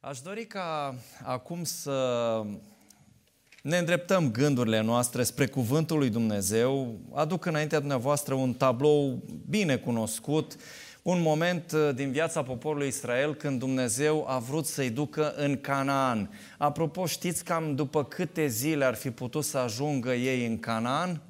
Aș dori ca acum să ne îndreptăm gândurile noastre spre Cuvântul lui Dumnezeu. Aduc înaintea dumneavoastră un tablou bine cunoscut, un moment din viața poporului Israel când Dumnezeu a vrut să-i ducă în Canaan. Apropo, știți cam după câte zile ar fi putut să ajungă ei în Canaan?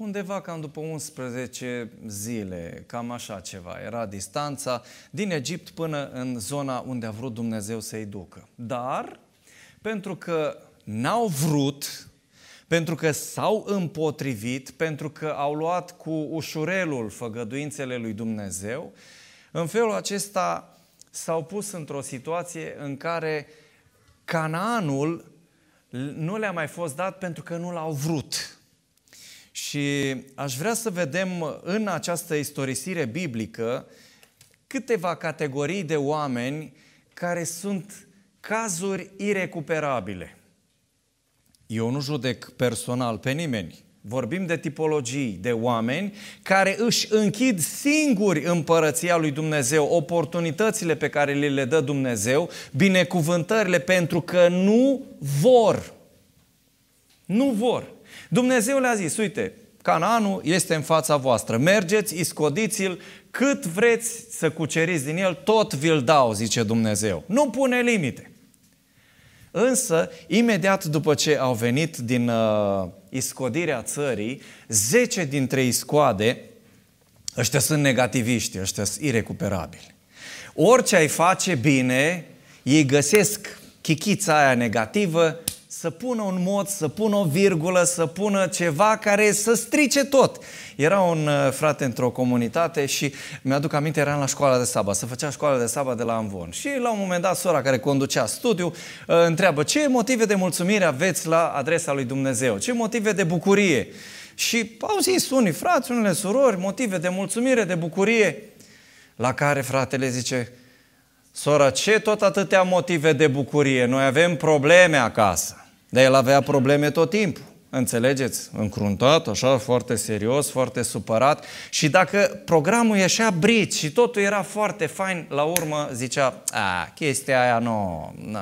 Undeva cam după 11 zile, cam așa ceva. Era distanța din Egipt până în zona unde a vrut Dumnezeu să-i ducă. Dar, pentru că n-au vrut, pentru că s-au împotrivit, pentru că au luat cu ușurelul făgăduințele lui Dumnezeu, în felul acesta s-au pus într-o situație în care Canaanul nu le-a mai fost dat pentru că nu l-au vrut. Și aș vrea să vedem în această istorisire biblică câteva categorii de oameni care sunt cazuri irecuperabile. Eu nu judec personal pe nimeni. Vorbim de tipologii de oameni care își închid singuri împărăția lui Dumnezeu, oportunitățile pe care li le dă Dumnezeu, binecuvântările, pentru că nu vor. Nu vor. Dumnezeu le-a zis, uite, Canaanul este în fața voastră, mergeți, iscodiți-l, cât vreți să cuceriți din el, tot vi-l dau, zice Dumnezeu. Nu pune limite. Însă, imediat după ce au venit din uh, iscodirea țării, 10 dintre iscoade, ăștia sunt negativiști, ăștia sunt irecuperabili. Orice ai face bine, ei găsesc chichița aia negativă să pună un mod, să pună o virgulă, să pună ceva care să strice tot. Era un uh, frate într-o comunitate și mi-aduc aminte, eram la școala de sabat, să făcea școala de sabat de la Amvon. Și la un moment dat, sora care conducea studiu uh, întreabă ce motive de mulțumire aveți la adresa lui Dumnezeu? Ce motive de bucurie? Și au zis unii frați, unele surori, motive de mulțumire, de bucurie. La care fratele zice, Sora, ce tot atâtea motive de bucurie? Noi avem probleme acasă. Dar el avea probleme tot timpul. Înțelegeți? Încruntat, așa, foarte serios, foarte supărat. Și dacă programul ieșea brici și totul era foarte fain, la urmă zicea, a, chestia aia nu, nu,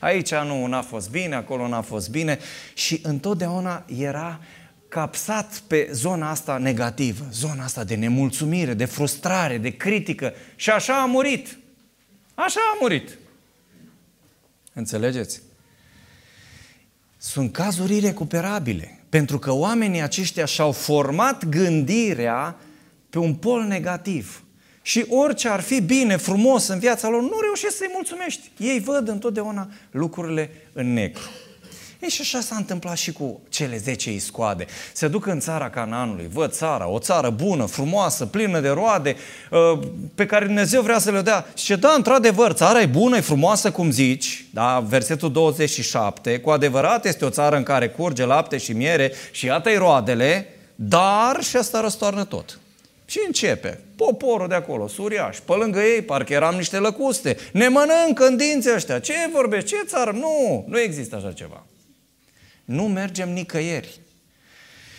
aici nu, n-a fost bine, acolo n-a fost bine. Și întotdeauna era capsat pe zona asta negativă, zona asta de nemulțumire, de frustrare, de critică. Și așa a murit. Așa a murit. Înțelegeți? sunt cazuri irecuperabile. Pentru că oamenii aceștia și-au format gândirea pe un pol negativ. Și orice ar fi bine, frumos în viața lor, nu reușesc să-i mulțumești. Ei văd întotdeauna lucrurile în negru. Ei, și așa s-a întâmplat și cu cele 10 iscoade. Se duc în țara Canaanului, văd țara, o țară bună, frumoasă, plină de roade, uh, pe care Dumnezeu vrea să le dea. Și ce da, într-adevăr, țara e bună, e frumoasă, cum zici, da, versetul 27, cu adevărat este o țară în care curge lapte și miere și iată-i roadele, dar și asta răstoarnă tot. Și începe. Poporul de acolo, suriași, pe lângă ei, parcă eram niște lăcuste. Ne mănâncă în dinții ăștia. Ce vorbești? Ce țară? Nu, nu există așa ceva. Nu mergem nicăieri.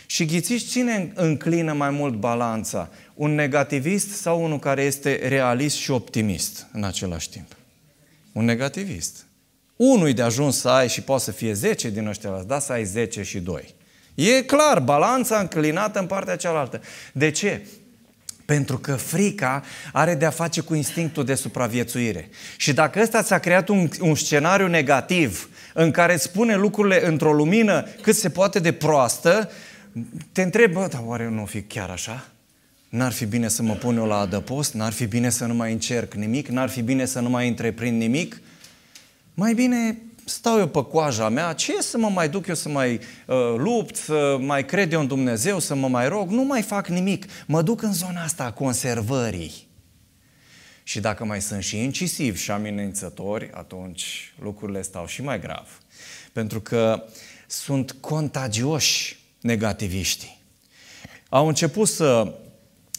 Și ghițiți cine înclină mai mult balanța? Un negativist sau unul care este realist și optimist în același timp? Un negativist. Unul de ajuns să ai și poate să fie 10 din ăștia, da, să ai 10 și 2. E clar, balanța înclinată în partea cealaltă. De ce? Pentru că frica are de-a face cu instinctul de supraviețuire. Și dacă ăsta ți-a creat un, un scenariu negativ în care îți spune lucrurile într-o lumină cât se poate de proastă, te întreb, bă, dar oare nu fi chiar așa? N-ar fi bine să mă pun eu la adăpost? N-ar fi bine să nu mai încerc nimic? N-ar fi bine să nu mai întreprind nimic? Mai bine stau eu pe coaja mea, ce să mă mai duc eu să mai uh, lupt, să mai cred eu în Dumnezeu, să mă mai rog? Nu mai fac nimic. Mă duc în zona asta a conservării. Și dacă mai sunt și incisivi și amenințători, atunci lucrurile stau și mai grav. Pentru că sunt contagioși negativiștii. Au început să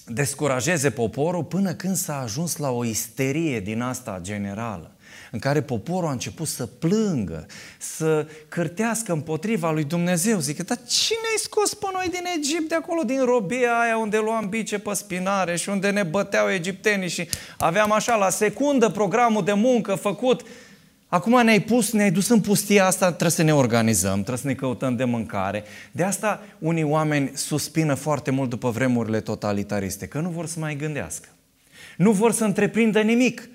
descurajeze poporul până când s-a ajuns la o isterie din asta generală. În care poporul a început să plângă, să cârtească împotriva lui Dumnezeu. Zic, dar cine ai scos pe noi din Egipt, de acolo, din robia aia unde luam bice pe spinare și unde ne băteau egiptenii și aveam așa la secundă programul de muncă făcut. Acum ne-ai pus, ne-ai dus în pustia asta, trebuie să ne organizăm, trebuie să ne căutăm de mâncare. De asta unii oameni suspină foarte mult după vremurile totalitariste, că nu vor să mai gândească. Nu vor să întreprindă nimic.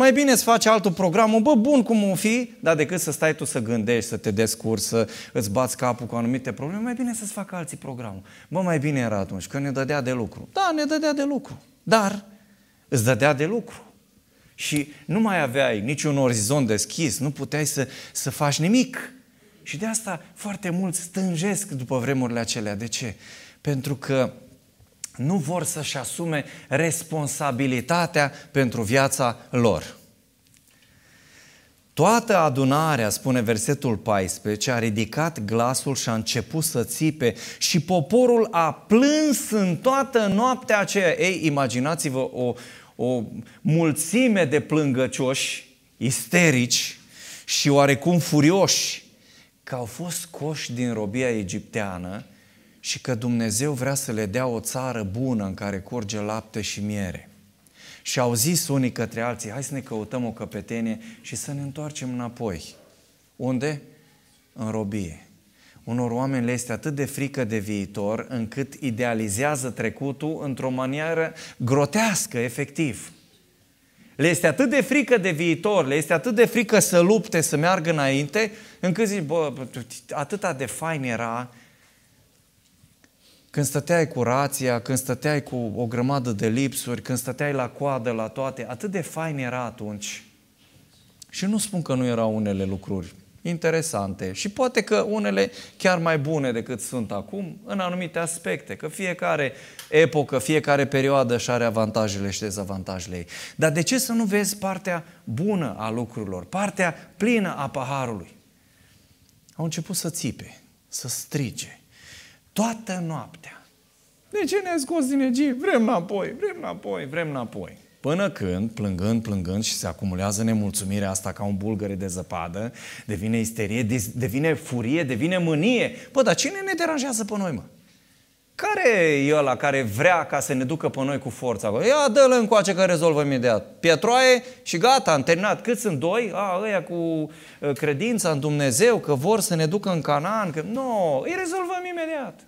Mai bine îți faci altul programul, bă, bun cum o fi, dar decât să stai tu să gândești, să te descurci, să îți bați capul cu anumite probleme, mai bine să-ți facă alții programul. Bă, mai bine era atunci, că ne dădea de lucru. Da, ne dădea de lucru, dar îți dădea de lucru. Și nu mai aveai niciun orizont deschis, nu puteai să, să faci nimic. Și de asta foarte mulți stânjesc după vremurile acelea. De ce? Pentru că nu vor să-și asume responsabilitatea pentru viața lor. Toată adunarea, spune versetul 14, a ridicat glasul și a început să țipe și poporul a plâns în toată noaptea aceea. Ei, imaginați-vă o, o mulțime de plângăcioși, isterici și oarecum furioși, că au fost scoși din robia egipteană și că Dumnezeu vrea să le dea o țară bună în care curge lapte și miere. Și au zis unii către alții, hai să ne căutăm o căpetenie și să ne întoarcem înapoi. Unde? În robie. Unor oameni le este atât de frică de viitor încât idealizează trecutul într-o manieră grotească, efectiv. Le este atât de frică de viitor, le este atât de frică să lupte, să meargă înainte, încât zici, bă, atâta de fain era când stăteai cu rația, când stăteai cu o grămadă de lipsuri, când stăteai la coadă la toate, atât de fain era atunci. Și nu spun că nu erau unele lucruri interesante și poate că unele chiar mai bune decât sunt acum în anumite aspecte, că fiecare epocă, fiecare perioadă și are avantajele și dezavantajele ei. Dar de ce să nu vezi partea bună a lucrurilor, partea plină a paharului? Au început să țipe, să strige, toată noaptea. De ce ne-ai scos din Egipt? Vrem înapoi, vrem înapoi, vrem înapoi. Până când, plângând, plângând și se acumulează nemulțumirea asta ca un bulgăre de zăpadă, devine isterie, devine furie, devine mânie. Păi, dar cine ne deranjează pe noi, mă? Care e ăla care vrea ca să ne ducă pe noi cu forța? Ia dă-l încoace că rezolvă imediat. Pietroaie și gata, am terminat. Cât sunt doi? A, ăia cu uh, credința în Dumnezeu, că vor să ne ducă în Canaan. Că... Nu, no, îi rezolvăm imediat.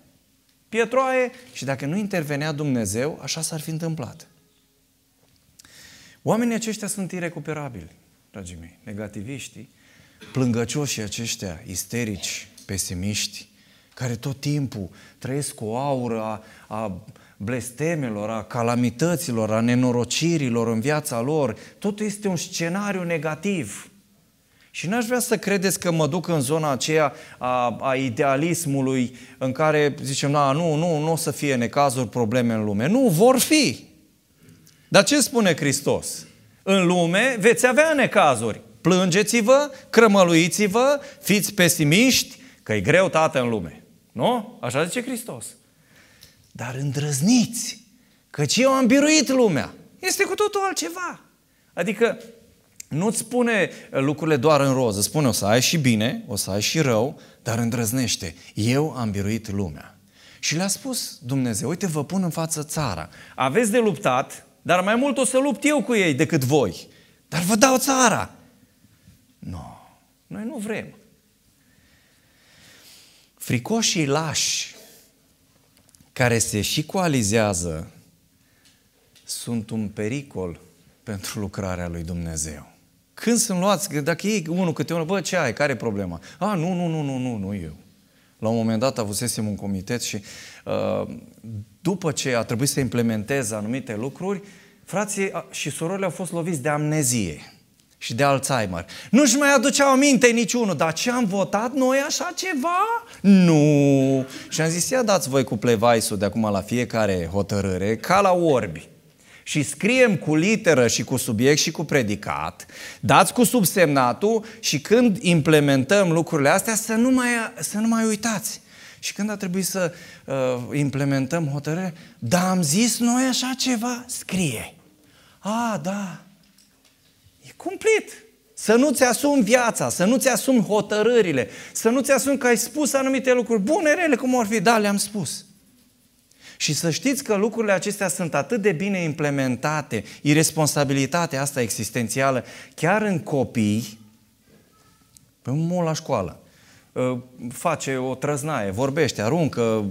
Pietroaie și dacă nu intervenea Dumnezeu, așa s-ar fi întâmplat. Oamenii aceștia sunt irecuperabili, dragii mei, negativiștii, plângăcioșii aceștia, isterici, pesimiști, care tot timpul trăiesc cu o aură a, a blestemelor, a calamităților, a nenorocirilor în viața lor. Totul este un scenariu negativ. Și n-aș vrea să credeți că mă duc în zona aceea a, a idealismului în care zicem, na, nu, nu, nu o să fie necazuri, probleme în lume. Nu, vor fi. Dar ce spune Hristos? În lume veți avea necazuri. Plângeți-vă, crămăluiți-vă, fiți pesimiști, că e greu, tată, în lume. Nu? Așa zice Hristos. Dar îndrăzniți, căci eu am biruit lumea. Este cu totul altceva. Adică nu-ți spune lucrurile doar în roz, îți spune o să ai și bine, o să ai și rău, dar îndrăznește. Eu am biruit lumea. Și le-a spus Dumnezeu, uite, vă pun în față țara. Aveți de luptat, dar mai mult o să lupt eu cu ei decât voi. Dar vă dau țara. Nu, no, noi nu vrem. Fricoșii lași care se și coalizează sunt un pericol pentru lucrarea lui Dumnezeu. Când sunt luați, dacă ei unul câte unul, bă, ce ai, care e problema? A, nu, nu, nu, nu, nu, nu eu. La un moment dat avusesem un comitet și uh, după ce a trebuit să implementeze anumite lucruri, frații și surorile au fost loviți de amnezie și de Alzheimer. Nu-și mai aduceau aminte niciunul, dar ce am votat noi așa ceva? Nu! Și am zis, ia dați voi cu plevaisul de acum la fiecare hotărâre, ca la orbi. Și scriem cu literă și cu subiect și cu predicat, dați cu subsemnatul și când implementăm lucrurile astea să nu mai, să nu mai uitați. Și când a trebuit să uh, implementăm hotărâre, da, am zis noi așa ceva, scrie. A, da, e cumplit. Să nu-ți asumi viața, să nu-ți asumi hotărârile, să nu-ți asumi că ai spus anumite lucruri bune, rele, cum ar fi, da, le-am spus. Și să știți că lucrurile acestea sunt atât de bine implementate, irresponsabilitatea asta existențială, chiar în copii, pe un mult la școală, ă, face o trăznaie, vorbește, aruncă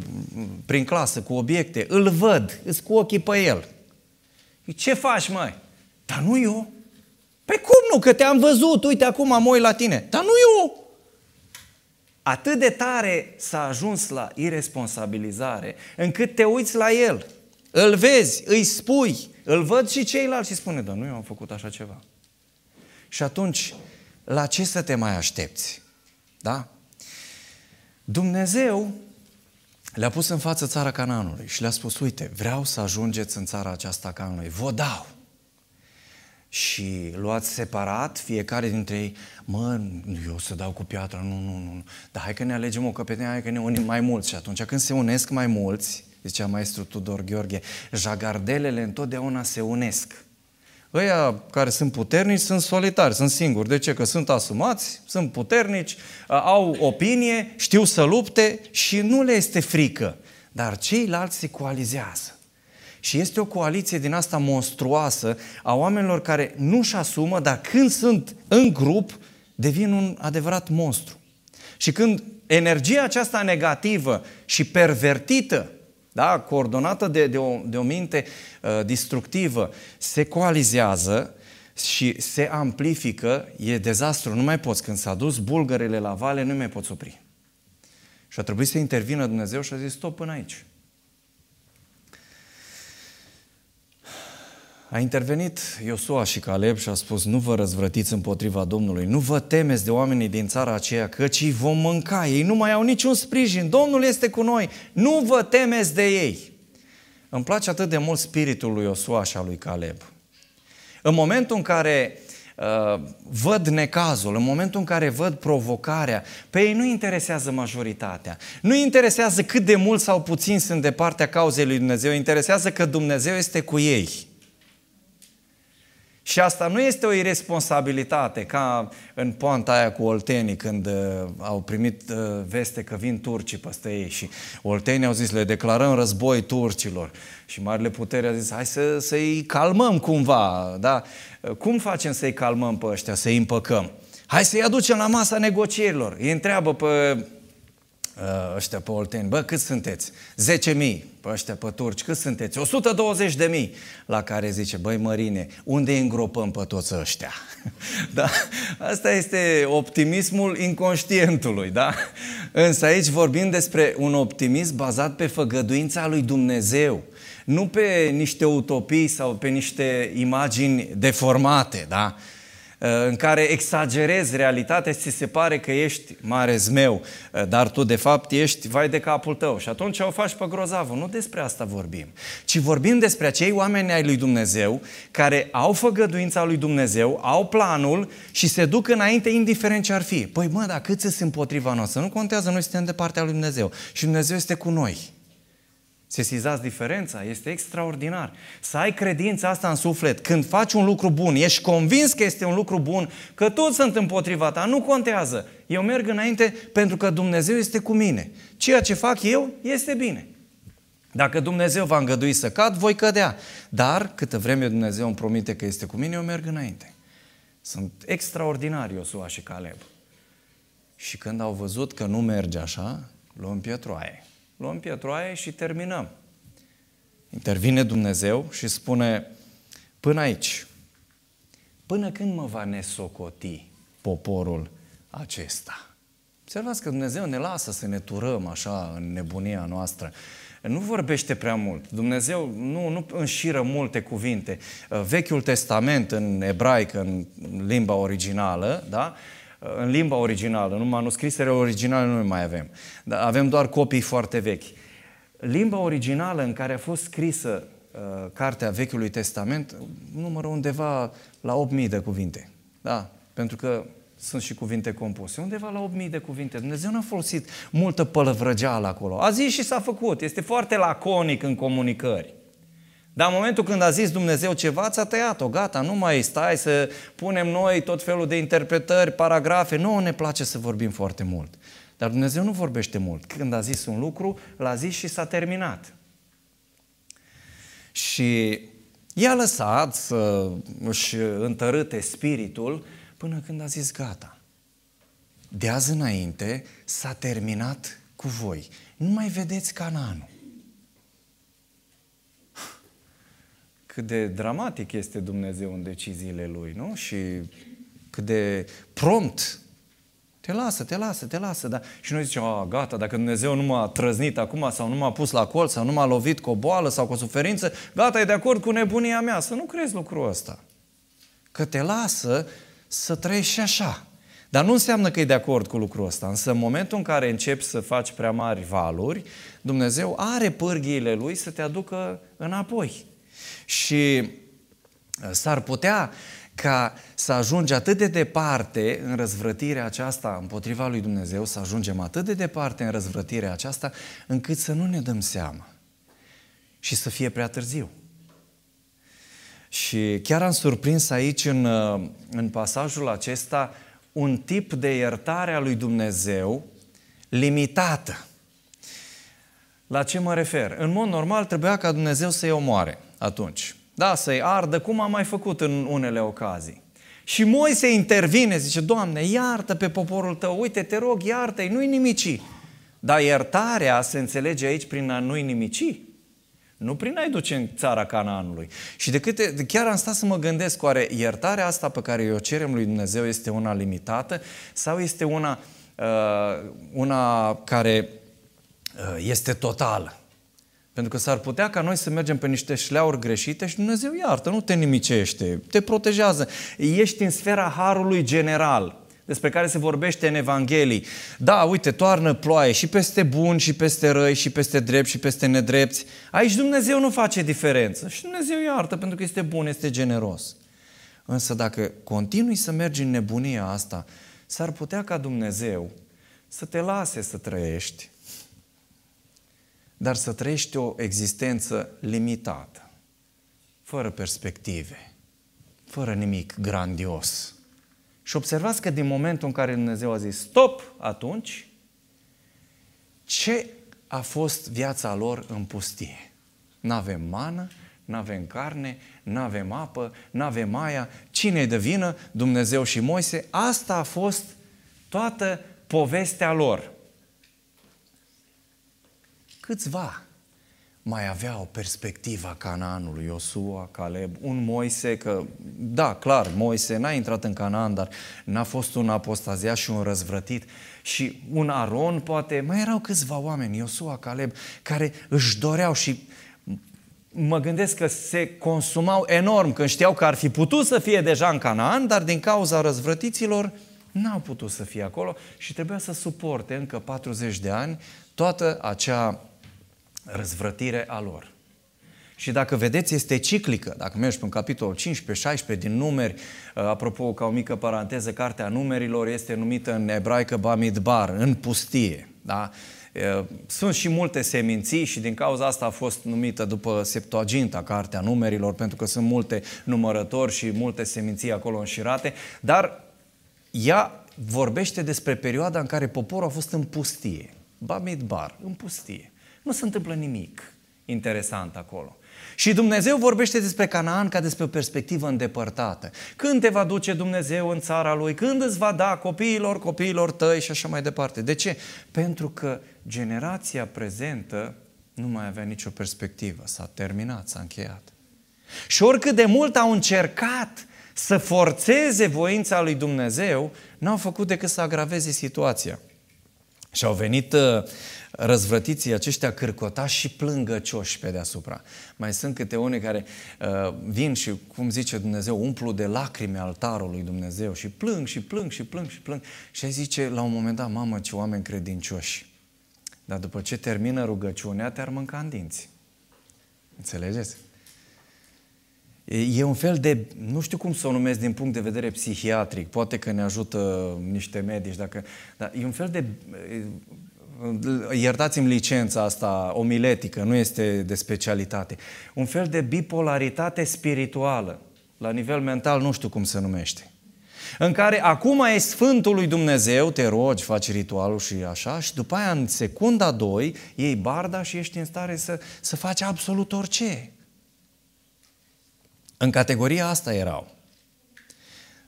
prin clasă cu obiecte, îl văd, îți cu ochii pe el. Ce faci, mai? Dar nu eu. Pe cum nu? Că te-am văzut, uite acum mă uit la tine. Dar nu eu. Atât de tare s-a ajuns la irresponsabilizare, încât te uiți la el, îl vezi, îi spui, îl văd și ceilalți și spune, dar nu eu am făcut așa ceva. Și atunci, la ce să te mai aștepți? Da? Dumnezeu le-a pus în față țara Cananului și le-a spus, uite, vreau să ajungeți în țara aceasta Cananului, vă dau și luați separat fiecare dintre ei, mă, eu să dau cu piatra, nu, nu, nu, dar hai că ne alegem o căpetenie, hai că ne unim mai mulți. Și atunci când se unesc mai mulți, zicea maestru Tudor Gheorghe, jagardelele întotdeauna se unesc. Ăia care sunt puternici sunt solitari, sunt singuri. De ce? Că sunt asumați, sunt puternici, au opinie, știu să lupte și nu le este frică. Dar ceilalți se coalizează. Și este o coaliție din asta monstruoasă a oamenilor care nu-și asumă, dar când sunt în grup, devin un adevărat monstru. Și când energia aceasta negativă și pervertită, da, coordonată de, de, o, de o minte uh, destructivă, se coalizează și se amplifică, e dezastru, nu mai poți. Când s-a dus bulgările la vale, nu mai poți opri. Și a trebuit să intervină Dumnezeu și a zis, stop până aici. A intervenit Iosua și Caleb și a spus, nu vă răzvrătiți împotriva Domnului, nu vă temeți de oamenii din țara aceea, căci îi vom mânca, ei nu mai au niciun sprijin, Domnul este cu noi, nu vă temeți de ei. Îmi place atât de mult spiritul lui Iosua și al lui Caleb. În momentul în care uh, văd necazul, în momentul în care văd provocarea, pe ei nu interesează majoritatea, nu interesează cât de mult sau puțin sunt de partea cauzei lui Dumnezeu, interesează că Dumnezeu este cu ei. Și asta nu este o irresponsabilitate, ca în poanta aia cu oltenii, când uh, au primit uh, veste că vin turcii peste ei și oltenii au zis, le declarăm război turcilor. Și Marile Putere a zis, hai să, să-i calmăm cumva, da? Cum facem să-i calmăm pe ăștia, să-i împăcăm? Hai să-i aducem la masa negocierilor. Îi întreabă pe Uh, ăștia pe olteni, bă, cât sunteți? 10.000 pe ăștia pe turci, cât sunteți? 120.000 la care zice, băi mărine, unde îi îngropăm pe toți ăștia? da? Asta este optimismul inconștientului, da? Însă aici vorbim despre un optimism bazat pe făgăduința lui Dumnezeu, nu pe niște utopii sau pe niște imagini deformate, da? Uh, în care exagerezi realitatea și ți se pare că ești mare zmeu, uh, dar tu de fapt ești vai de capul tău și atunci o faci pe grozavă. Nu despre asta vorbim, ci vorbim despre acei oameni ai lui Dumnezeu care au făgăduința lui Dumnezeu, au planul și se duc înainte indiferent ce ar fi. Păi mă, dar cât sunt împotriva noastră? Nu contează, noi suntem de partea lui Dumnezeu și Dumnezeu este cu noi. Sesizați diferența? Este extraordinar. Să ai credința asta în suflet. Când faci un lucru bun, ești convins că este un lucru bun, că toți sunt împotriva ta, nu contează. Eu merg înainte pentru că Dumnezeu este cu mine. Ceea ce fac eu este bine. Dacă Dumnezeu va îngădui să cad, voi cădea. Dar, câtă vreme Dumnezeu îmi promite că este cu mine, eu merg înainte. Sunt extraordinari Iosua și Caleb. Și când au văzut că nu merge așa, luăm pietroaie luăm pietroaie și terminăm. Intervine Dumnezeu și spune, până aici, până când mă va nesocoti poporul acesta? Observați că Dumnezeu ne lasă să ne turăm așa în nebunia noastră. Nu vorbește prea mult. Dumnezeu nu, nu înșiră multe cuvinte. Vechiul Testament în ebraică, în limba originală, da? În limba originală, nu manuscrisele originale nu mai avem. Dar avem doar copii foarte vechi. Limba originală în care a fost scrisă uh, cartea Vechiului Testament numără undeva la 8.000 de cuvinte. Da, pentru că sunt și cuvinte compuse. Undeva la 8.000 de cuvinte. Dumnezeu n-a folosit multă pălăvrăgeală acolo. A zis și s-a făcut. Este foarte laconic în comunicări. Dar în momentul când a zis Dumnezeu ceva, ți-a tăiat-o, gata, nu mai stai să punem noi tot felul de interpretări, paragrafe. Nu ne place să vorbim foarte mult. Dar Dumnezeu nu vorbește mult. Când a zis un lucru, l-a zis și s-a terminat. Și i-a lăsat să își întărâte spiritul până când a zis gata. De azi înainte s-a terminat cu voi. Nu mai vedeți Canaanul. Cât de dramatic este Dumnezeu în deciziile Lui, nu? Și cât de prompt te lasă, te lasă, te lasă. Da? Și noi zicem, a, gata, dacă Dumnezeu nu m-a trăznit acum sau nu m-a pus la colț sau nu m-a lovit cu o boală sau cu o suferință, gata, e de acord cu nebunia mea. Să nu crezi lucrul ăsta. Că te lasă să trăiești și așa. Dar nu înseamnă că e de acord cu lucrul ăsta. Însă în momentul în care începi să faci prea mari valuri, Dumnezeu are pârghiile Lui să te aducă înapoi. Și uh, s-ar putea ca să ajungi atât de departe în răzvrătirea aceasta împotriva lui Dumnezeu, să ajungem atât de departe în răzvrătirea aceasta, încât să nu ne dăm seama și să fie prea târziu. Și chiar am surprins aici în, în pasajul acesta un tip de iertare a lui Dumnezeu limitată. La ce mă refer? În mod normal trebuia ca Dumnezeu să-i omoare atunci. Da, să-i ardă, cum a mai făcut în unele ocazii. Și Moise intervine, zice, Doamne, iartă pe poporul tău, uite, te rog, iartă-i, nu-i nimici. Dar iertarea se înțelege aici prin a nu-i nimici. Nu prin a-i duce în țara Canaanului. Și de câte, chiar am stat să mă gândesc, oare iertarea asta pe care o cerem lui Dumnezeu este una limitată sau este una, uh, una care uh, este totală? Pentru că s-ar putea ca noi să mergem pe niște șleauri greșite și Dumnezeu iartă, nu te nimicește, te protejează. Ești în sfera harului general despre care se vorbește în Evanghelii. Da, uite, toarnă ploaie și peste buni, și peste răi, și peste drept, și peste nedrepți. Aici Dumnezeu nu face diferență și Dumnezeu iartă pentru că este bun, este generos. Însă dacă continui să mergi în nebunia asta, s-ar putea ca Dumnezeu să te lase să trăiești dar să trăiești o existență limitată, fără perspective, fără nimic grandios. Și observați că din momentul în care Dumnezeu a zis stop, atunci, ce a fost viața lor în pustie? N-avem mană, n-avem carne, n-avem apă, n-avem aia. Cine-i de vină? Dumnezeu și Moise. Asta a fost toată povestea lor câțiva mai avea o perspectivă a Canaanului, Iosua, Caleb, un Moise, că, da, clar, Moise n-a intrat în Canaan, dar n-a fost un apostaziat și un răzvrătit. Și un Aron, poate, mai erau câțiva oameni, Iosua, Caleb, care își doreau și mă gândesc că se consumau enorm când știau că ar fi putut să fie deja în Canaan, dar din cauza răzvrătiților n-au putut să fie acolo și trebuia să suporte încă 40 de ani toată acea răzvrătire a lor. Și dacă vedeți, este ciclică. Dacă mergi pe un capitolul 15-16 din numeri, uh, apropo, ca o mică paranteză, cartea numerilor este numită în ebraică Bamidbar, în pustie. Da? Uh, sunt și multe seminții și din cauza asta a fost numită după Septuaginta, cartea numerilor, pentru că sunt multe numărători și multe seminții acolo înșirate, dar ea vorbește despre perioada în care poporul a fost în pustie. Bamidbar, în pustie. Nu se întâmplă nimic interesant acolo. Și Dumnezeu vorbește despre Canaan ca despre o perspectivă îndepărtată. Când te va duce Dumnezeu în țara Lui? Când îți va da copiilor, copiilor tăi și așa mai departe? De ce? Pentru că generația prezentă nu mai avea nicio perspectivă. S-a terminat, s-a încheiat. Și oricât de mult au încercat să forțeze voința lui Dumnezeu, n-au făcut decât să agraveze situația. Și au venit uh, răzvrătiții aceștia cârcotași și plângăcioși pe deasupra. Mai sunt câte unii care uh, vin și, cum zice Dumnezeu, umplu de lacrime altarul lui Dumnezeu și plâng și plâng și plâng și plâng. Și ai zice la un moment dat, mamă, ce oameni credincioși. Dar după ce termină rugăciunea, te-ar mânca în dinți. Înțelegeți? E un fel de, nu știu cum să o numesc din punct de vedere psihiatric, poate că ne ajută niște medici, dacă, dar e un fel de iertați-mi licența asta omiletică, nu este de specialitate, un fel de bipolaritate spirituală, la nivel mental nu știu cum se numește, în care acum e Sfântul lui Dumnezeu, te rogi, faci ritualul și așa, și după aia în secunda 2 iei barda și ești în stare să, să faci absolut orice. În categoria asta erau.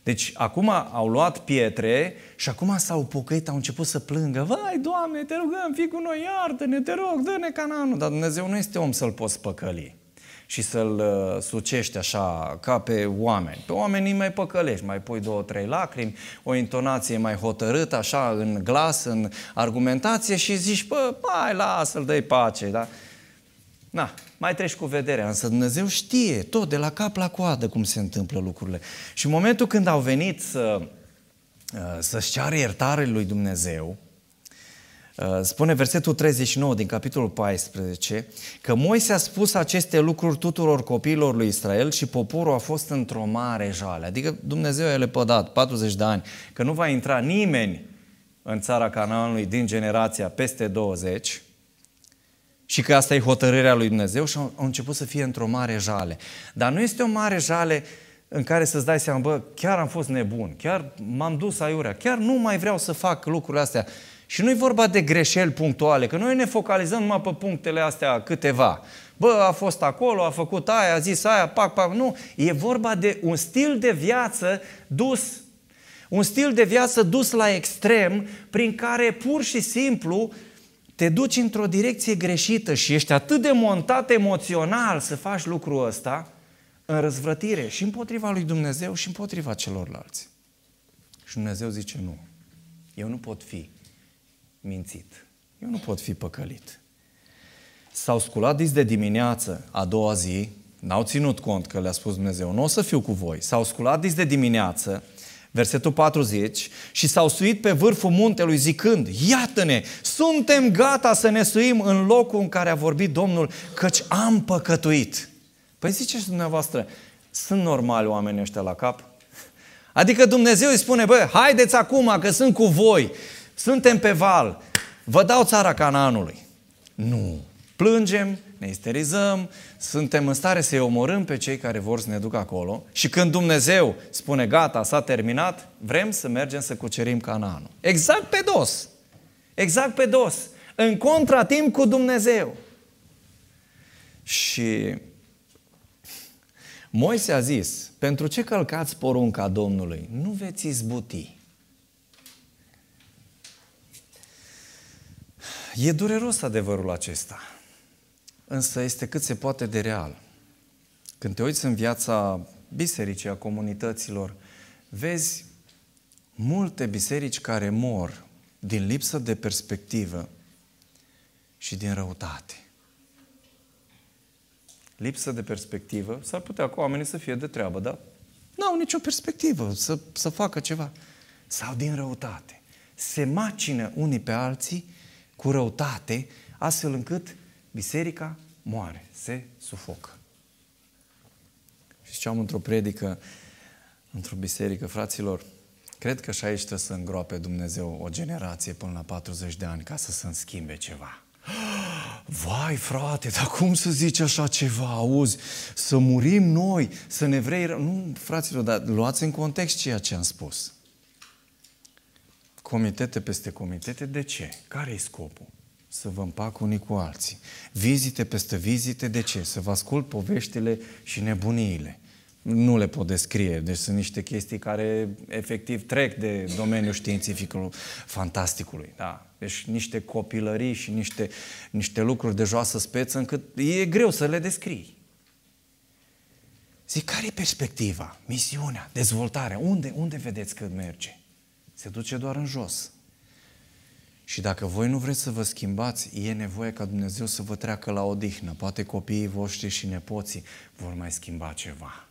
Deci acum au luat pietre și acum s-au pocăit, au început să plângă. Vai, Doamne, te rugăm, fii cu noi, iartă-ne, te rog, dă-ne cananul. Dar Dumnezeu nu este om să-l poți păcăli și să-l uh, sucești așa ca pe oameni. Pe oameni îi mai păcălești, mai pui două, trei lacrimi, o intonație mai hotărâtă, așa, în glas, în argumentație și zici, bă, mai lasă-l, dă pace, da? Na, mai treci cu vederea, însă Dumnezeu știe tot, de la cap la coadă, cum se întâmplă lucrurile. Și în momentul când au venit să, uh, să-și ceară iertare lui Dumnezeu, uh, spune versetul 39 din capitolul 14, că Moise a spus aceste lucruri tuturor copiilor lui Israel și poporul a fost într-o mare jale. Adică Dumnezeu i-a lepădat 40 de ani, că nu va intra nimeni în țara Canaanului din generația peste 20, și că asta e hotărârea lui Dumnezeu și au început să fie într-o mare jale. Dar nu este o mare jale în care să-ți dai seama, bă, chiar am fost nebun, chiar m-am dus aiurea, chiar nu mai vreau să fac lucrurile astea. Și nu e vorba de greșeli punctuale, că noi ne focalizăm numai pe punctele astea câteva. Bă, a fost acolo, a făcut aia, a zis aia, pac, pac. Nu, e vorba de un stil de viață dus un stil de viață dus la extrem, prin care pur și simplu te duci într-o direcție greșită și ești atât de montat emoțional să faci lucrul ăsta în răzvrătire și împotriva lui Dumnezeu și împotriva celorlalți. Și Dumnezeu zice nu. Eu nu pot fi mințit. Eu nu pot fi păcălit. S-au sculat dis de dimineață a doua zi, n-au ținut cont că le-a spus Dumnezeu, nu o să fiu cu voi. S-au sculat dis de dimineață, versetul 40, și s-au suit pe vârful muntelui zicând, iată-ne, suntem gata să ne suim în locul în care a vorbit Domnul, căci am păcătuit. Păi ziceți dumneavoastră, sunt normali oamenii ăștia la cap? Adică Dumnezeu îi spune, bă, haideți acum că sunt cu voi, suntem pe val, vă dau țara Canaanului. Nu, plângem, ne isterizăm, suntem în stare să-i omorâm pe cei care vor să ne ducă acolo și când Dumnezeu spune gata, s-a terminat, vrem să mergem să cucerim Canaanul. Exact pe dos. Exact pe dos. În contratimp cu Dumnezeu. Și Moise a zis, pentru ce călcați porunca Domnului? Nu veți izbuti. E dureros adevărul acesta însă este cât se poate de real. Când te uiți în viața bisericii, a comunităților, vezi multe biserici care mor din lipsă de perspectivă și din răutate. Lipsă de perspectivă, s-ar putea cu oamenii să fie de treabă, dar nu au nicio perspectivă să, să facă ceva. Sau din răutate. Se macină unii pe alții cu răutate, astfel încât biserica moare, se sufocă. Și ziceam într-o predică, într-o biserică, fraților, cred că și aici trebuie să îngroape Dumnezeu o generație până la 40 de ani ca să se schimbe ceva. Vai, frate, dar cum să zici așa ceva, auzi? Să murim noi, să ne vrei... Nu, fraților, dar luați în context ceea ce am spus. Comitete peste comitete, de ce? Care e scopul? Să vă împac unii cu alții. Vizite peste vizite, de ce? Să vă ascult poveștile și nebuniile. Nu le pot descrie, deci sunt niște chestii care efectiv trec de domeniul științificul fantasticului. Da? Deci niște copilării și niște, niște lucruri de joasă speță încât e greu să le descrii. Zic, care e perspectiva, misiunea, dezvoltarea? Unde, unde vedeți că merge? Se duce doar în jos. Și dacă voi nu vreți să vă schimbați, e nevoie ca Dumnezeu să vă treacă la odihnă. Poate copiii voștri și nepoții vor mai schimba ceva.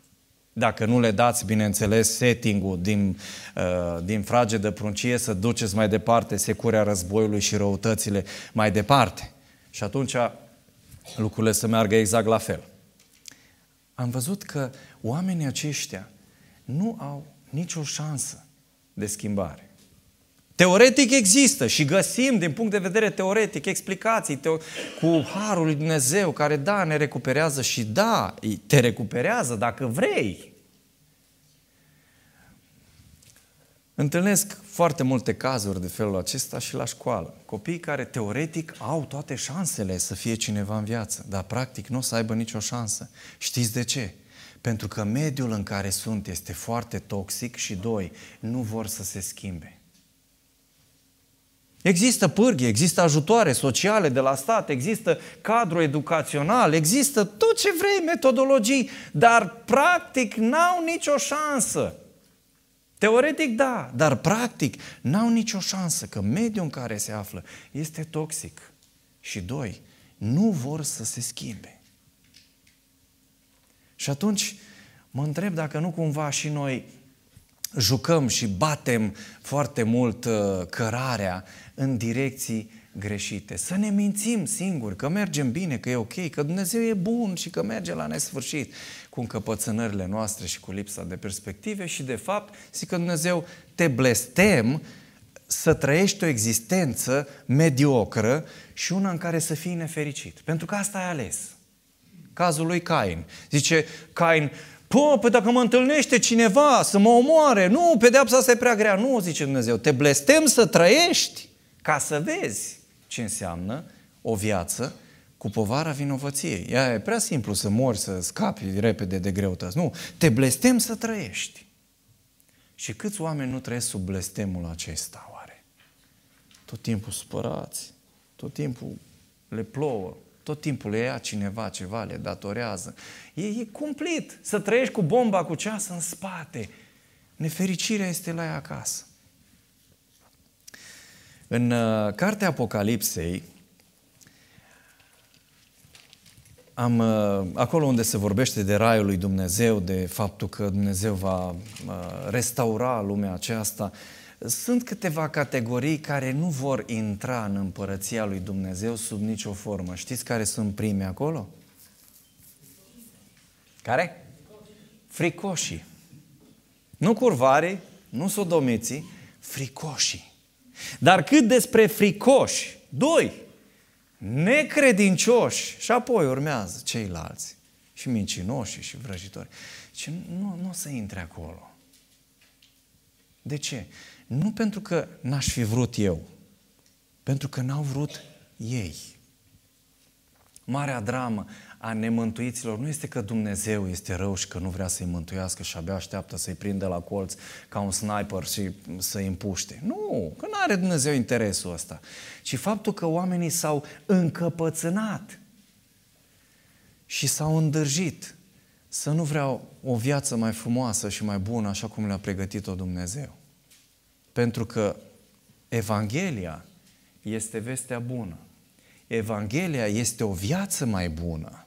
Dacă nu le dați, bineînțeles, setting-ul din, uh, din frage de pruncie să duceți mai departe securea războiului și răutățile mai departe. Și atunci lucrurile să meargă exact la fel. Am văzut că oamenii aceștia nu au nicio șansă de schimbare. Teoretic există și găsim din punct de vedere teoretic explicații teo- cu Harul lui Dumnezeu care da, ne recuperează și da, te recuperează dacă vrei. Întâlnesc foarte multe cazuri de felul acesta și la școală. Copii care teoretic au toate șansele să fie cineva în viață, dar practic nu o să aibă nicio șansă. Știți de ce? Pentru că mediul în care sunt este foarte toxic și doi, nu vor să se schimbe. Există pârghii, există ajutoare sociale de la stat, există cadru educațional, există tot ce vrei, metodologii, dar practic n-au nicio șansă. Teoretic da, dar practic n-au nicio șansă că mediul în care se află este toxic. Și doi, nu vor să se schimbe. Și atunci mă întreb dacă nu cumva și noi jucăm și batem foarte mult uh, cărarea în direcții greșite. Să ne mințim singuri că mergem bine, că e ok, că Dumnezeu e bun și că merge la nesfârșit cu încăpățânările noastre și cu lipsa de perspective și de fapt zic că Dumnezeu te blestem să trăiești o existență mediocră și una în care să fii nefericit. Pentru că asta ai ales. Cazul lui Cain. Zice Cain, Pă, păi dacă mă întâlnește cineva să mă omoare, nu, pedeapsa asta e prea grea. Nu, zice Dumnezeu, te blestem să trăiești ca să vezi ce înseamnă o viață cu povara vinovăției. Ea e prea simplu să mori, să scapi repede de greutăți. Nu, te blestem să trăiești. Și câți oameni nu trăiesc sub blestemul acesta, oare? Tot timpul supărați, tot timpul le plouă, tot timpul le ia cineva ceva, le datorează. E, e cumplit să trăiești cu bomba cu ceas în spate. Nefericirea este la ea acasă. În uh, cartea Apocalipsei, am, uh, acolo unde se vorbește de Raiul lui Dumnezeu, de faptul că Dumnezeu va uh, restaura lumea aceasta, sunt câteva categorii care nu vor intra în împărăția lui Dumnezeu sub nicio formă. Știți care sunt prime acolo? Care? Fricoșii. Nu curvari, nu sodomiții, fricoșii. Dar cât despre fricoși, doi, necredincioși și apoi urmează ceilalți și mincinoși și vrăjitori. Și nu, nu o să intre acolo. De ce? Nu pentru că n-aș fi vrut eu, pentru că n-au vrut ei. Marea dramă a nemântuiților nu este că Dumnezeu este rău și că nu vrea să-i mântuiască și abia așteaptă să-i prindă la colț ca un sniper și să-i împuște. Nu, că nu are Dumnezeu interesul ăsta. Ci faptul că oamenii s-au încăpățânat și s-au îndârjit să nu vreau o viață mai frumoasă și mai bună așa cum le-a pregătit-o Dumnezeu. Pentru că Evanghelia este vestea bună. Evanghelia este o viață mai bună.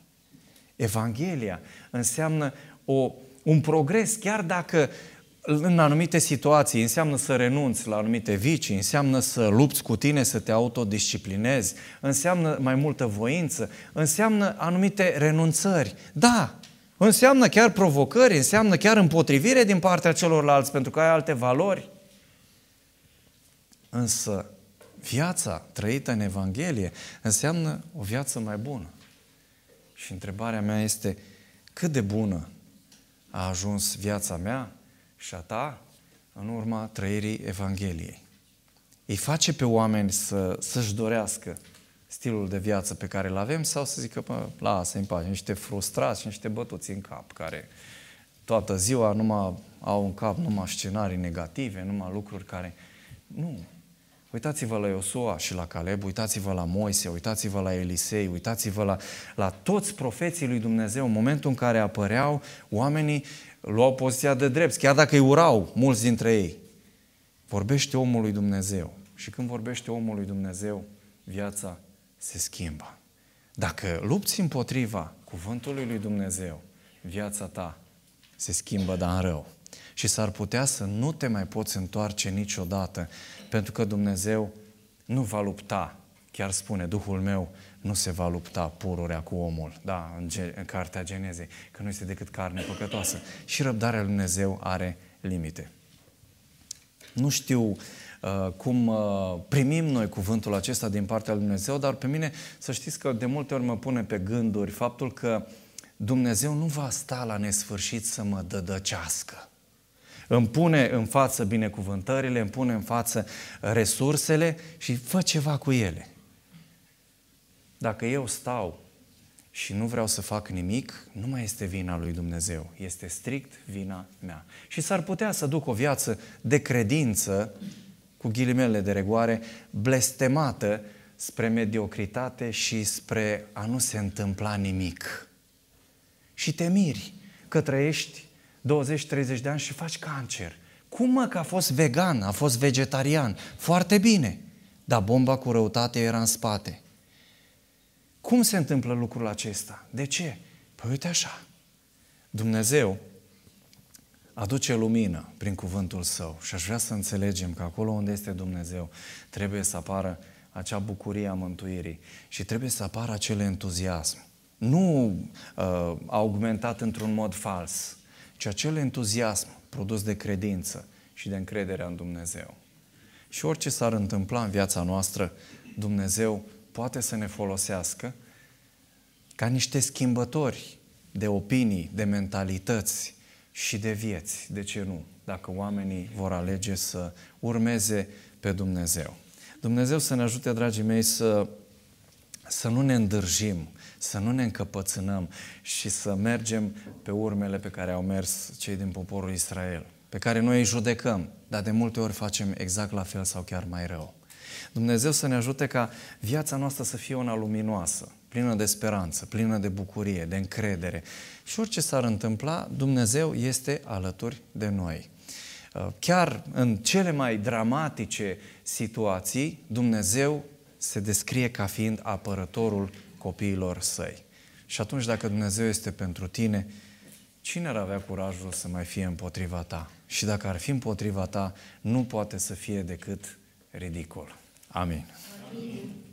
Evanghelia înseamnă o, un progres, chiar dacă în anumite situații înseamnă să renunți la anumite vicii, înseamnă să lupți cu tine, să te autodisciplinezi, înseamnă mai multă voință, înseamnă anumite renunțări. Da, înseamnă chiar provocări, înseamnă chiar împotrivire din partea celorlalți pentru că ai alte valori. Însă viața trăită în Evanghelie înseamnă o viață mai bună. Și întrebarea mea este, cât de bună a ajuns viața mea și a ta în urma trăirii Evangheliei? Îi face pe oameni să, să-și dorească stilul de viață pe care îl avem sau să zică, pă, lasă în pace, niște frustrați și niște bătuți în cap care toată ziua numai au în cap numai scenarii negative, numai lucruri care... Nu, Uitați-vă la Iosua și la Caleb, uitați-vă la Moise, uitați-vă la Elisei, uitați-vă la, la toți profeții lui Dumnezeu. În momentul în care apăreau, oamenii luau poziția de drept, chiar dacă îi urau mulți dintre ei. Vorbește omul lui Dumnezeu. Și când vorbește omul lui Dumnezeu, viața se schimbă. Dacă lupți împotriva cuvântului lui Dumnezeu, viața ta se schimbă, dar în rău. Și s-ar putea să nu te mai poți întoarce niciodată pentru că Dumnezeu nu va lupta, chiar spune, Duhul meu nu se va lupta pururea cu omul, da, în, ge- în cartea Genezei, că nu este decât carne păcătoasă. Și răbdarea lui Dumnezeu are limite. Nu știu uh, cum uh, primim noi cuvântul acesta din partea lui Dumnezeu, dar pe mine să știți că de multe ori mă pune pe gânduri faptul că Dumnezeu nu va sta la nesfârșit să mă dădăcească. Îmi pune în față binecuvântările, îmi pune în față resursele și fă ceva cu ele. Dacă eu stau și nu vreau să fac nimic, nu mai este vina lui Dumnezeu, este strict vina mea. Și s-ar putea să duc o viață de credință, cu ghilimele de regoare, blestemată spre mediocritate și spre a nu se întâmpla nimic. Și te miri că trăiești 20-30 de ani și faci cancer. Cum mă că a fost vegan, a fost vegetarian? Foarte bine. Dar bomba cu răutate era în spate. Cum se întâmplă lucrul acesta? De ce? Păi uite așa. Dumnezeu aduce lumină prin cuvântul său și aș vrea să înțelegem că acolo unde este Dumnezeu trebuie să apară acea bucurie a mântuirii și trebuie să apară acel entuziasm. Nu uh, augmentat într-un mod fals, ci acel entuziasm produs de credință și de încredere în Dumnezeu. Și orice s-ar întâmpla în viața noastră, Dumnezeu poate să ne folosească ca niște schimbători de opinii, de mentalități și de vieți. De ce nu? Dacă oamenii vor alege să urmeze pe Dumnezeu. Dumnezeu să ne ajute, dragii mei, să, să nu ne îndârjim, să nu ne încăpățânăm și să mergem pe urmele pe care au mers cei din poporul Israel, pe care noi îi judecăm, dar de multe ori facem exact la fel sau chiar mai rău. Dumnezeu să ne ajute ca viața noastră să fie una luminoasă, plină de speranță, plină de bucurie, de încredere. Și orice s-ar întâmpla, Dumnezeu este alături de noi. Uh, chiar în cele mai dramatice situații, Dumnezeu se descrie ca fiind apărătorul copiilor săi. Și atunci, dacă Dumnezeu este pentru tine, cine ar avea curajul să mai fie împotriva ta? Și dacă ar fi împotriva ta, nu poate să fie decât ridicol. Amin. Amin.